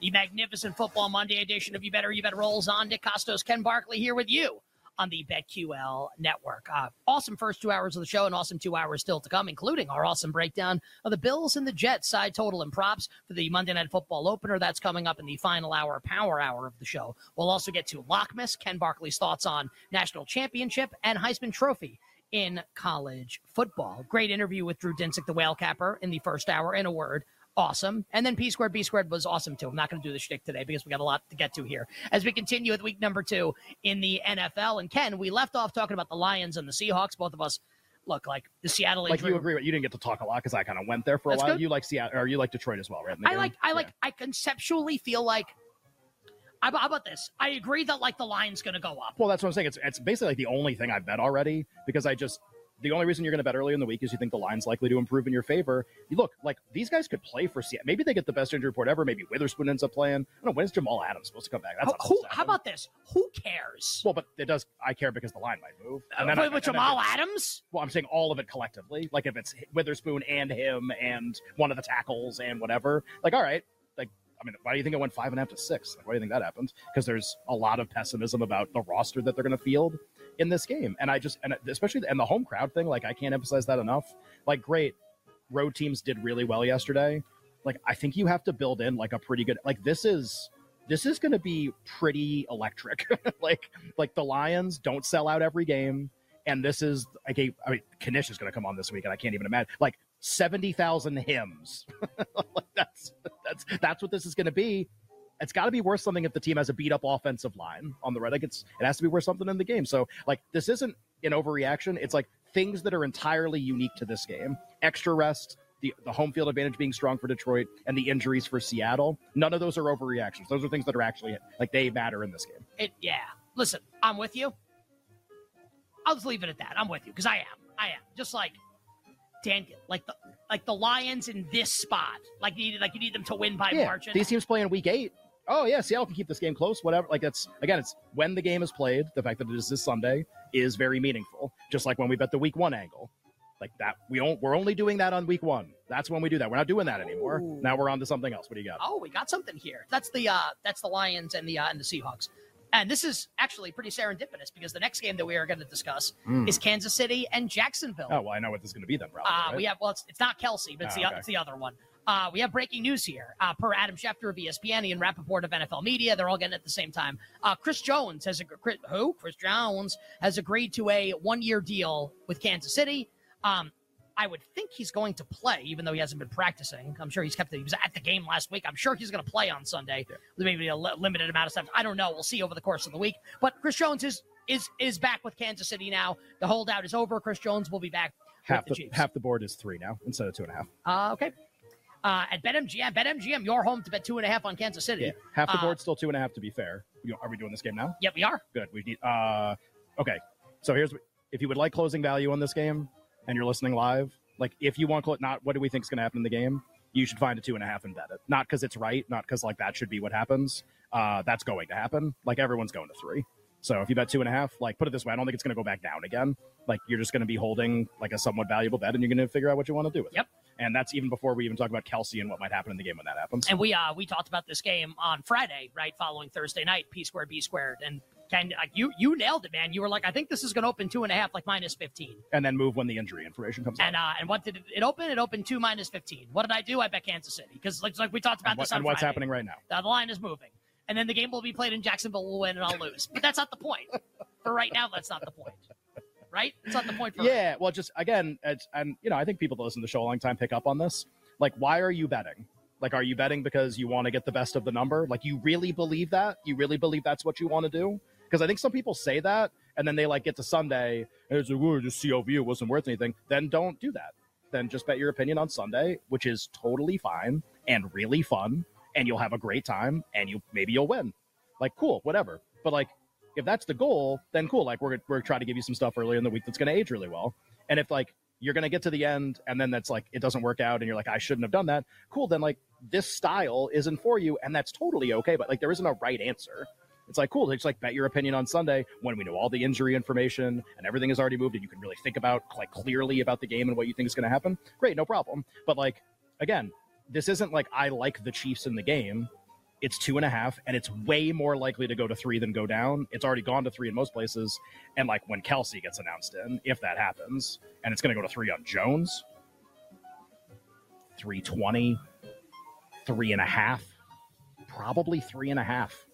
The magnificent Football Monday edition of You Better You Better rolls on. Nick Kostos, Ken Barkley here with you on the BetQL network. Uh, awesome first two hours of the show and awesome two hours still to come, including our awesome breakdown of the Bills and the Jets side total and props for the Monday Night Football opener. That's coming up in the final hour, power hour of the show. We'll also get to Lockmas, Ken Barkley's thoughts on national championship and Heisman Trophy in college football. Great interview with Drew Dinsick, the whale capper, in the first hour. In a word, awesome. And then P squared B squared was awesome too. I'm not going to do the shtick today because we got a lot to get to here as we continue with week number two in the NFL. And Ken, we left off talking about the Lions and the Seahawks. Both of us look like the Seattle. Like you agree, but you didn't get to talk a lot because I kind of went there for a That's while. good. You like Seattle, or you like Detroit as well, right? I like. I Yeah. like. I conceptually feel like. How about how about this? I agree that like the line's going to go up. Well, that's what I'm saying. It's it's basically like the only thing I bet already because I just the only reason you're going to bet early in the week is you think the line's likely to improve in your favor. You look like these guys could play for Seattle. Maybe they get the best injury report ever. Maybe Witherspoon ends up playing. I don't know when's Jamal Adams supposed to come back. That's Who, who- how about this? Who cares? Well, but it does. I care because the line might move. Uh, then with, I- with and Jamal Adams? Well, I'm saying all of it collectively. Like if it's Witherspoon and him and one of the tackles and whatever. Like, all right. Like, I mean, why do you think it went five and a half to six? Like, why do you think that happened? Because there's a lot of pessimism about the roster that they're going to field in this game. And I just, and especially, and the home crowd thing, like, I can't emphasize that enough. Like, great. Road teams did really well yesterday. Like, I think you have to build in like a pretty good, like, this is. This is going to be pretty electric. like, like the Lions don't sell out every game and this is like a I mean Kanish is going to come on this week, and I can't even imagine like seventy thousand hymns. like that's that's that's what this is going to be. It's got to be worth something if the team has a beat up offensive line on the red. Like it's it has to be worth something in the game. So like this isn't an overreaction. It's like things that are entirely unique to this game. Extra rest. The, the home field advantage being strong for Detroit and the injuries for Seattle, none of those are overreactions. Those are things that are actually like they matter in this game. It, yeah. Listen, I'm with you. I'll just leave it at that. I'm with you because I am. I am. Just like Dan, like the like the Lions in this spot. Like you need like you need them to win by yeah, margin. These teams play in week eight. Oh yeah, Seattle can keep this game close. Whatever. Like that's again, it's when the game is played. The fact that it is this Sunday is very meaningful. Just like when we bet the week one angle, like that. We don't, we're only doing that on week one. That's when we do that. We're not doing that anymore. Ooh. Now we're on to something else. What do you got? Oh, we got something here. That's the uh that's the Lions and the uh, and the Seahawks. And this is actually pretty serendipitous because the next game that we are going to discuss Mm. is Kansas City and Jacksonville. Oh well, I know what this is going to be then. Probably. Uh, right? We have well, it's, it's not Kelce, but it's, Oh, the, okay. it's the other one. Uh, we have breaking news here. Uh, per Adam Schefter of ESPN and Rapoport of NFL Media, they're all getting it at the same time. Uh, Chris Jones has a Chris, who? Chris Jones has agreed to a one-year deal with Kansas City. Um, I would think he's going to play, even though he hasn't been practicing. I'm sure he's kept. He was at the game last week. I'm sure he's going to play on Sunday. Maybe a li- limited amount of stuff. I don't know. We'll see over the course of the week. But Chris Jones is is is back with Kansas City now. The holdout is over. Chris Jones will be back half the the half the board is three now instead of two and a half. Uh, okay. Uh, at BetMGM, BetMGM, you're home to bet two and a half on Kansas City. Yeah, half the Uh, board's still two and a half. To be fair, are we doing this game now? Yep, we are. Good. We need. Uh, okay. So here's if you would like closing value on this game and you're listening live, like if you want clo- not what do we think is going to happen in the game, you should find a two and a half and bet it. Not because it's right, not because like that should be what happens. Uh, that's going to happen. Like everyone's going to three. So if you bet two and a half, like put it this way, I don't think it's going to go back down again. Like you're just going to be holding like a somewhat valuable bet, and you're going to figure out what you want to do with it. Yep. it. And that's even before we even talk about Kelce and what might happen in the game when that happens. And we uh we talked about this game on Friday, right, following Thursday night, P squared, B squared, and Ken, like you you nailed it, man. You were like, I think this is going to open two and a half, like minus fifteen. and then move when the injury information comes out. And uh, and what did it, it open? It opened two minus fifteen. What did I do? I bet Kansas City because like, like we talked about And, what- this on and what's Friday. happening right now? Now the line is moving, and then the game will be played in Jacksonville. We'll win and I'll lose, but that's not the point. For right now, that's not the point. Right? It's not the point for Yeah, well, just again, and you know, I think people that listen to the show a long time pick up on this. Like, why are you betting? Like, are you betting because you want to get the best of the number? Like, you really believe that? You really believe that's what you want to do? Because I think some people say that, and then they like get to Sunday and it's like, "Oh, just CLV, wasn't worth anything." Then don't do that. Then just bet your opinion on Sunday, which is totally fine and really fun, and you'll have a great time, and you maybe you'll win. Like, cool, whatever. But like, if that's the goal, then cool. Like, we're we're trying to give you some stuff early in the week that's going to age really well. And if like you're going to get to the end and then that's like it doesn't work out and you're like I shouldn't have done that, cool. Then like this style isn't for you, and that's totally okay. But like there isn't a right answer. It's like cool. Just like bet your opinion on Sunday when we know all the injury information and everything has already moved, and you can really think about like clearly about the game and what you think is going to happen. Great, no problem. But like again, this isn't like I like the Chiefs in the game. It's two and a half, and it's way more likely to go to three than go down. It's already gone to three in most places. And like when Kelce gets announced in, if that happens, and it's going to go to three on Jones, 320, three and a half, probably three and a half.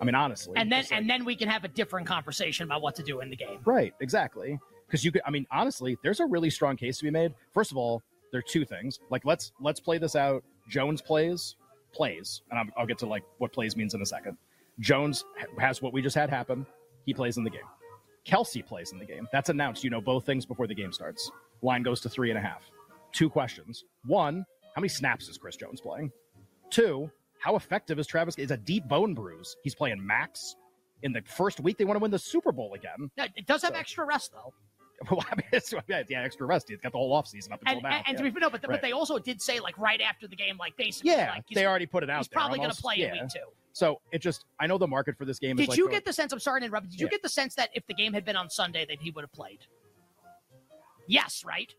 I mean, honestly. And then like- and then we can have a different conversation about what to do in the game. Right, exactly. Because you could, I mean, honestly, there's a really strong case to be made. First of all, there are two things. Like, let's let's play this out. Jones plays, plays, and I'm, I'll get to like what plays means in a second. Jones has what we just had happen. He plays in the game. Kelce plays in the game. That's announced. You know both things before the game starts. Line goes to three and a half. Two questions. One, how many snaps is Chris Jones playing? Two, how effective is Travis? It's a deep bone bruise. He's playing max. In the first week, they want to win the Super Bowl again. It does have So- extra rest though. Well, I mean, it's, yeah, extra rest. It's got the whole offseason up until And, now. and, and yeah. to be no, but, Right. but they also did say like right after the game, like basically, Yeah, like, they already put it out he's there. probably going to play yeah. in week two. So it just, I know the market for this game is Did like you going- get the sense? I'm sorry to interrupt. Did you Yeah. get the sense that if the game had been on Sunday, that he would have played? Yes, right.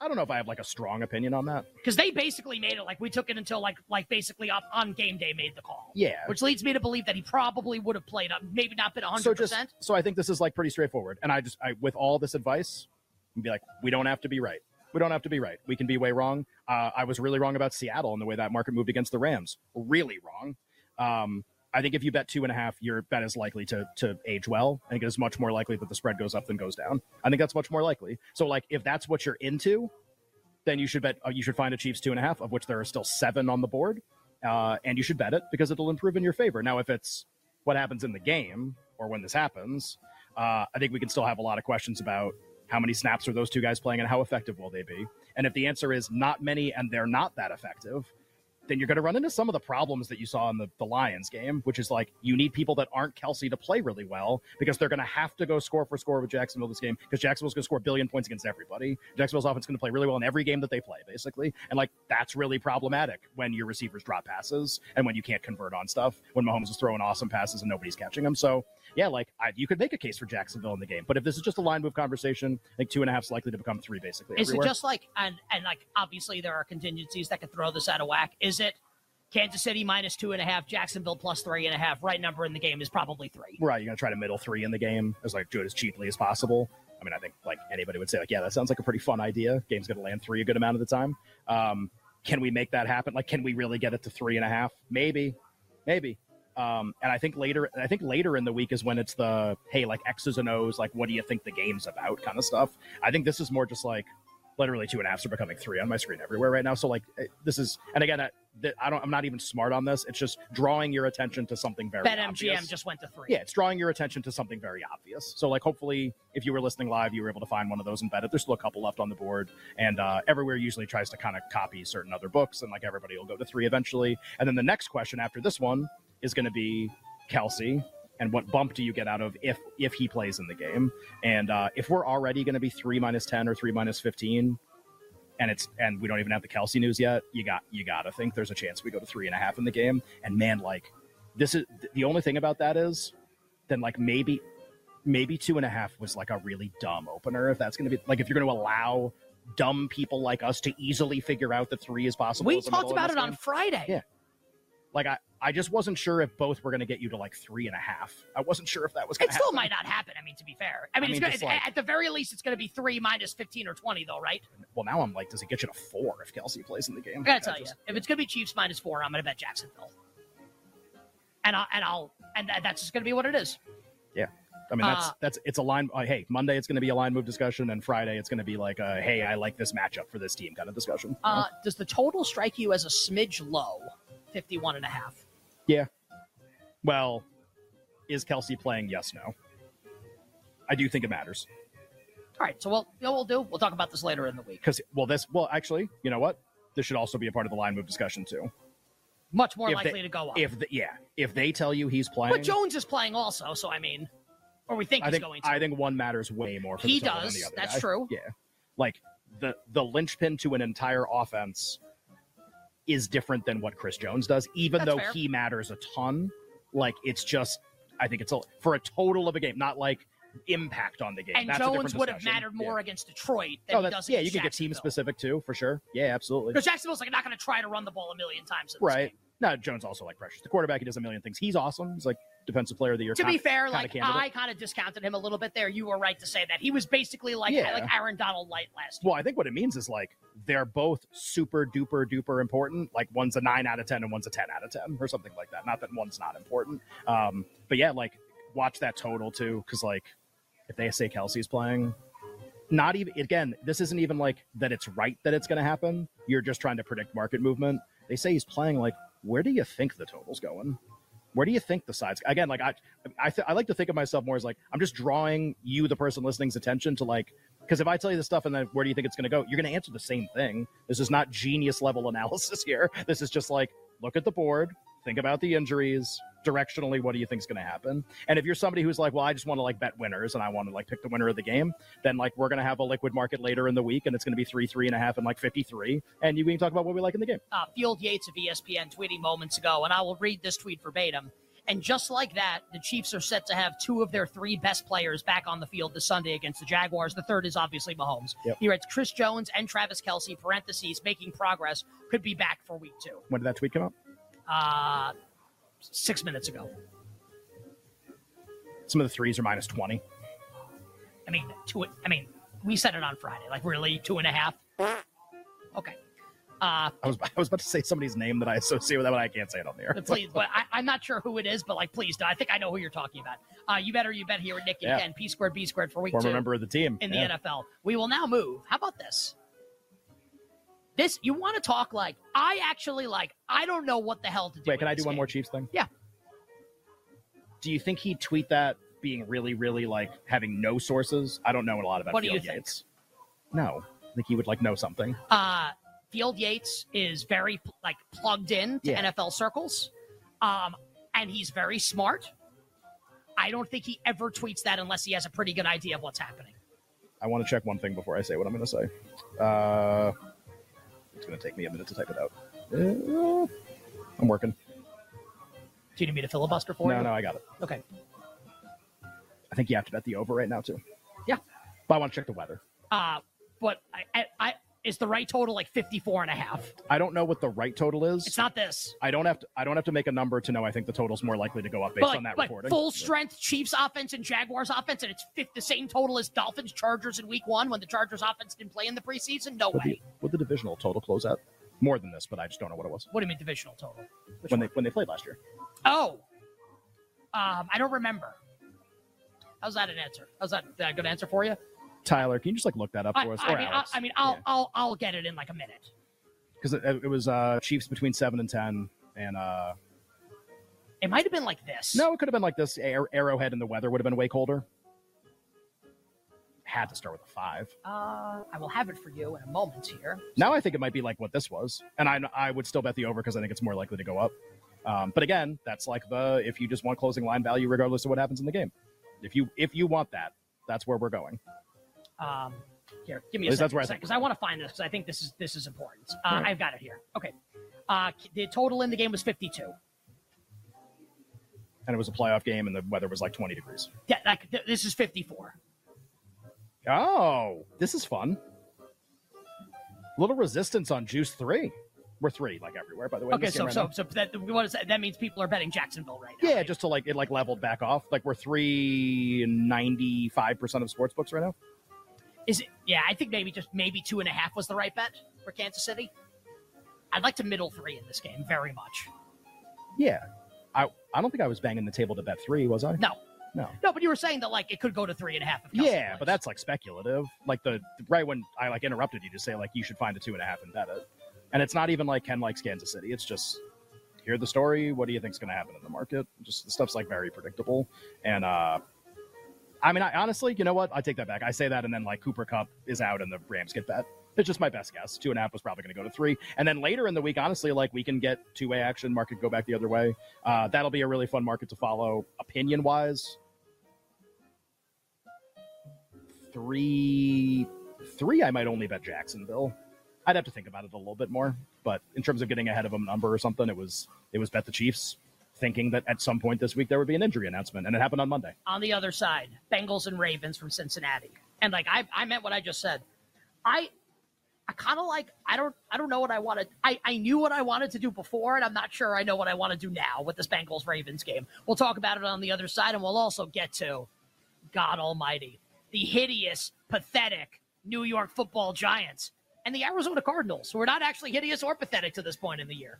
I don't know if I have like a strong opinion on that. Because they basically made it like we took it until like like basically up on game day made the call. Yeah. Which leads me to believe that he probably would have played up, maybe not been 100. so just, percent so I think this is like pretty straightforward. And I just, I with all this advice, and be like, we don't have to be right. We don't have to be right. We can be way wrong. Uh, I was really wrong about Seattle and the way that market moved against the Rams. Really wrong. Um, I think if you bet two and a half, your bet is likely to to age well. I think it is much more likely that the spread goes up than goes down. I think that's much more likely. So like if that's what you're into, then you should bet. Uh, you should find a Chiefs two and a half, of which there are still seven on the board, uh, and you should bet it because it'll improve in your favor. Now, if it's what happens in the game or when this happens, uh, I think we can still have a lot of questions about how many snaps are those two guys playing and how effective will they be. And if the answer is not many and they're not that effective, then you're going to run into some of the problems that you saw in the, the Lions game, which is like you need people that aren't Kelce to play really well because they're going to have to go score for score with Jacksonville this game because Jacksonville's going to score a billion points against everybody. Jacksonville's offense is going to play really well in every game that they play, basically. And like that's really problematic when your receivers drop passes and when you can't convert on stuff, when Mahomes is throwing awesome passes and nobody's catching them. So, yeah, like I, you could make a case for Jacksonville in the game. But if this is just a line move conversation, I think two and a half is likely to become three basically. Is everywhere. it just like and and like obviously there are contingencies that could throw this out of whack? Is it Kansas City minus two and a half, Jacksonville plus three and a half? Right number in the game is probably three. right, you're gonna try to middle three in the game as like do it as cheaply as possible. I mean, I think like anybody would say, like, yeah, that sounds like a pretty fun idea. Game's gonna land three a good amount of the time. Um, can we make that happen? Like, can we really get it to three and a half? Maybe, maybe. Um, and I think later, I think later in the week is when it's the hey, like X's and O's, like what do you think the game's about, kind of stuff. I think this is more just like literally two and a are becoming three on my screen everywhere right now. So like this is, and again, I, I don't, I'm not even smart on this. It's just drawing your attention to something very Bet obvious. MGM just went to three. Yeah, it's drawing your attention to something very obvious. So, like, hopefully, if you were listening live, you were able to find one of those and bet it. There's still a couple left on the board, and uh, everywhere usually tries to kind of copy certain other books, and like everybody will go to three eventually. And then the next question after this one is going to be Kelce. And what bump do you get out of if if he plays in the game? And uh, if we're already going to be three minus ten or three minus fifteen, and it's and we don't even have the Kelce news yet, you got you got to think there's a chance we go to three and a half in the game. And man, like this is the only thing about that is then like maybe maybe two and a half was like a really dumb opener if that's going to be like if you're going to allow dumb people like us to easily figure out that three is possible We talked about it on. Friday. Yeah. like i i just wasn't sure if both were going to get you to like three and a half i wasn't sure if that was going It still happen. might not happen. I mean, to be fair, I mean, I it's mean, gonna, it's- like- at the very least, it's going to be three minus fifteen or twenty, though, right? well now i'm like does it get you to four if kelce plays in the game I gotta I tell just- you, if it's going to be Chiefs minus four, I'm going to bet Jacksonville, and I'll and I'll and that's just going to be what it is. Yeah. I mean, that's Uh, that's it's a line. Uh, hey, Monday it's going to be a line move discussion, and Friday it's going to be like, a, hey, I like this matchup for this team kind of discussion. Uh, does the total strike you as a smidge low, 51 and a half? Well, is Kelce playing? Yes, no. I do think it matters All right, so we'll you know what we'll do. We'll talk about this later in the week. because well, this well actually, you know what? This should also be a part of the line move discussion too. Much more If likely they- to go up. If the, yeah, if they tell you he's playing, but Jones is playing also, so I mean, or we think I he's think going to. I think one matters way more. For He does. Than the other That's guy. true. Yeah, like the the linchpin to an entire offense is different than what Chris Jones does, even That's though fair. he matters a ton. Like it's just, I think it's a, for a total of a game, not like impact on the game. and That's Jones would have mattered more Yeah. against Detroit than Oh, he does yeah, you can get team specific too, for sure. Yeah, absolutely. Because Jacksonville's like not going to try to run the ball a million times. Right. game. No, Jones also like pressures the quarterback. He does a million things. He's awesome. He's like defensive player of the year. To be fair, like candidate. I kind of discounted him a little bit there. You were right to say that he was basically like Yeah. like Aaron Donald light last year. Well, I think what it means is like they're both super duper duper important. Like one's a nine out of ten and one's a ten out of ten or something like that. Not that one's not important. Um, but yeah, like watch that total too, because like if they say Kelce's playing, not even again, this isn't even like that it's right that it's going to happen. You're just trying to predict market movement. They say he's playing. Like, where do you think the total's going? Where do you think the sides? Again, like I, I, th- I like to think of myself more as like I'm just drawing you, the person listening's attention to like because if I tell you this stuff and then where do you think it's going to go, you're going to answer the same thing. This is not genius level analysis here. This is just like look at the board, think about the injuries, directionally, what do you think is going to happen? And if you're somebody who's like, well, I just want to like bet winners and I want to like pick the winner of the game, then like we're going to have a liquid market later in the week and it's going to be three, three and a half, and like 53, and you can talk about what we like in the game. uh, Field Yates of ESPN tweeting moments ago, and I will read this tweet verbatim. And just like that, the Chiefs are set to have two of their three best players back on the field this Sunday against the Jaguars. The third is obviously Mahomes. Yep. He writes Chris Jones and Travis Kelce, parentheses, making progress, could be back for week two. When did that tweet come out? Uh, six minutes ago. Some of the threes are minus 20. I mean, two. I mean, we said it on Friday. Like, really, two and a half. Okay. Uh, I was I was about to say somebody's name that I associate with that, but I can't say it on the air. please, but I, I'm not sure who it is. But like, please. I think I know who you're talking about. Uh, you better, you bet here with Nick and Yeah. Ken, P squared, B squared for week Former two member of the team in Yeah. the NFL. We will now move. How about this? This you want to talk like I actually like. I don't know what the hell to do. Wait, can I do one more Chiefs thing? Yeah. Do you think he'd tweet that being really, really like having no sources? I don't know a lot about What Field you think? Yates. No, I think he would like know something. Uh, Field Yates is very like plugged in to Yeah. NFL circles, um, and he's very smart. I don't think he ever tweets that unless he has a pretty good idea of what's happening. I want to check one thing before I say what I'm going to say. Uh, it's going to take me a minute to type it out. Uh, I'm working. Do you need me to filibuster for No, you? no, I got it. Okay. I think you have to bet the over right now too. Yeah. But I want to check the weather. Uh, but I, I is the right total like 54 and a half. I don't know what the right total is. It's not this. I don't have to. I don't have to make a number to know. I think the total's more likely to go up based But on that like reporting. full strength Chiefs offense and Jaguars offense, and it's fifth, the same total as Dolphins Chargers in week one when the Chargers offense didn't play in the preseason. No Would way. the, would the divisional total close out more than this? But I just don't know what it was What do you mean divisional total? Which when one? they when they played last year. Oh, um, I don't remember. How's that an answer? How's that, that a good answer for you? Tyler, can you just like look that up I, for us? I or mean, I, Alex? I mean, I'll, I'll, I'll get it in like a minute. because it, it was uh, Chiefs between seven and ten, and uh, It might have been like this. no, it could have been like this. Air, Arrowhead and the weather would have been way colder. Had to start with a five. Uh, I will have it for you in a moment here. Now I think it might be like what this was, and I I would still bet the over because I think it's more likely to go up. Um, but again, that's like the if you just want closing line value regardless of what happens in the game. If you if you want that, that's where we're going. Um, here, give me a second, where I because I want to find this because I think this is this is important. Uh, right. I've got it here. Okay. Uh, the total in the game was 52. And it was a playoff game, and the weather was like 20 degrees. Yeah, that, th- this is 54. Oh, this is fun. Little resistance on Juice three. We're three like everywhere, by the way. Okay, so right so now. so that what is that? That means people are betting Jacksonville right now. yeah, right? just to like it like leveled back off. Like we're three ninety five percent of sports books right now. Is it? Yeah, I think maybe just maybe two and a half was the right bet for Kansas City. I'd like to middle three in this game very much. Yeah, I I don't think I was banging the table to bet three, was I? No, No. no, but you were saying that like it could go to three and a half. If Yeah, plays. but that's like speculative. Like the right when I like interrupted you to say like you should find a two and a half and bet it, and it's not even like Ken likes Kansas City. It's just hear the story. What do you think's going to happen in the market? Just the stuff's like very predictable. And uh I mean, I honestly, you know what? I take that back. I say that, and then like Cooper Kupp is out, and the Rams get bet. It's just my best guess. Two and a half was probably going to go to three, and then later in the week, honestly, like we can get two way action. Market go back the other way. Uh, that'll be a really fun market to follow. Opinion wise, three, three. I might only bet Jacksonville. I'd have to think about it a little bit more, but in terms of getting ahead of a number or something, it was it was bet the Chiefs, thinking that at some point this week there would be an injury announcement, and it happened on Monday. on the other side, Bengals and Ravens from Cincinnati. And like I, I meant what I just said. I I kind of like I don't I don't know what I wanted. I I knew what I wanted to do before, and I'm not sure I know what I want to do now with this Bengals Ravens game. We'll talk about it on the other side, and we'll also get to God Almighty, the hideous, pathetic New York Football Giants and the Arizona Cardinals, who are not actually hideous or pathetic to this point in the year.